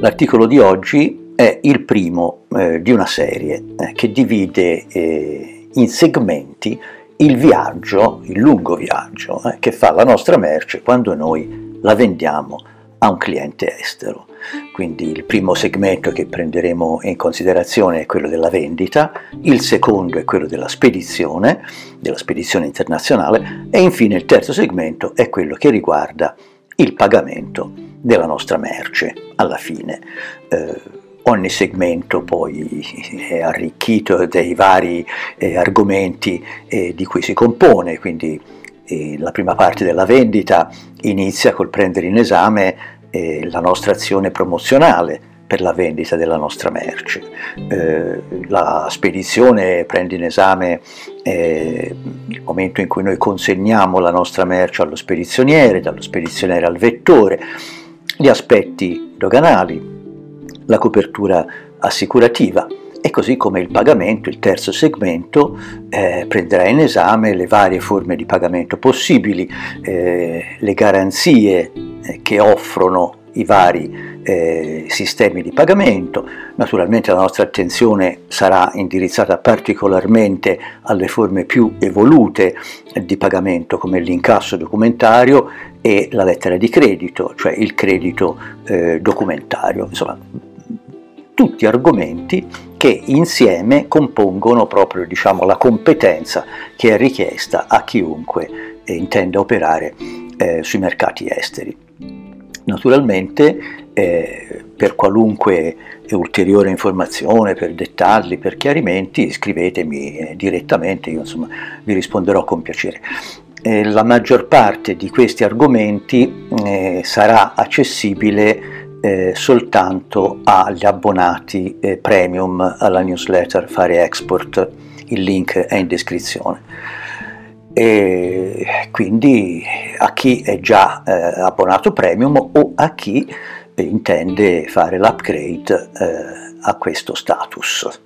L'articolo di oggi è il primo eh, di una serie eh, che divide eh, in segmenti il viaggio, il lungo viaggio eh, che fa la nostra merce quando noi la vendiamo a un cliente estero. Quindi il primo segmento che prenderemo in considerazione è quello della vendita, il secondo è quello della spedizione, della spedizione internazionale e infine il terzo segmento è quello che riguarda il pagamento della nostra merce alla fine. Eh, ogni segmento poi è arricchito dei vari eh, argomenti eh, di cui si compone, quindi eh, la prima parte della vendita inizia col prendere in esame eh, la nostra azione promozionale per la vendita della nostra merce. Eh, la spedizione prende in esame eh, il momento in cui noi consegniamo la nostra merce allo spedizioniere, dallo spedizioniere al vettore, gli aspetti doganali, la copertura assicurativa e così come il pagamento, il terzo segmento, eh, prenderà in esame le varie forme di pagamento possibili, eh, le garanzie eh, che offrono i vari eh, sistemi di pagamento. Naturalmente la nostra attenzione sarà indirizzata particolarmente alle forme più evolute di pagamento come l'incasso documentario e la lettera di credito, cioè il credito eh, documentario. Insomma, tutti argomenti che insieme compongono proprio diciamo, la competenza che è richiesta a chiunque intenda operare eh, sui mercati esteri. Naturalmente eh, per qualunque ulteriore informazione, per dettagli, per chiarimenti, scrivetemi eh, direttamente, io insomma vi risponderò con piacere. Eh, la maggior parte di questi argomenti eh, sarà accessibile eh, soltanto agli abbonati eh, premium alla newsletter Fare Export, il link è in descrizione. E quindi a chi è già eh, abbonato premium o a chi intende fare l'upgrade eh, a questo status.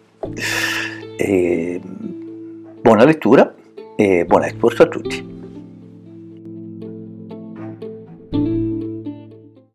E buona lettura e buon export a tutti.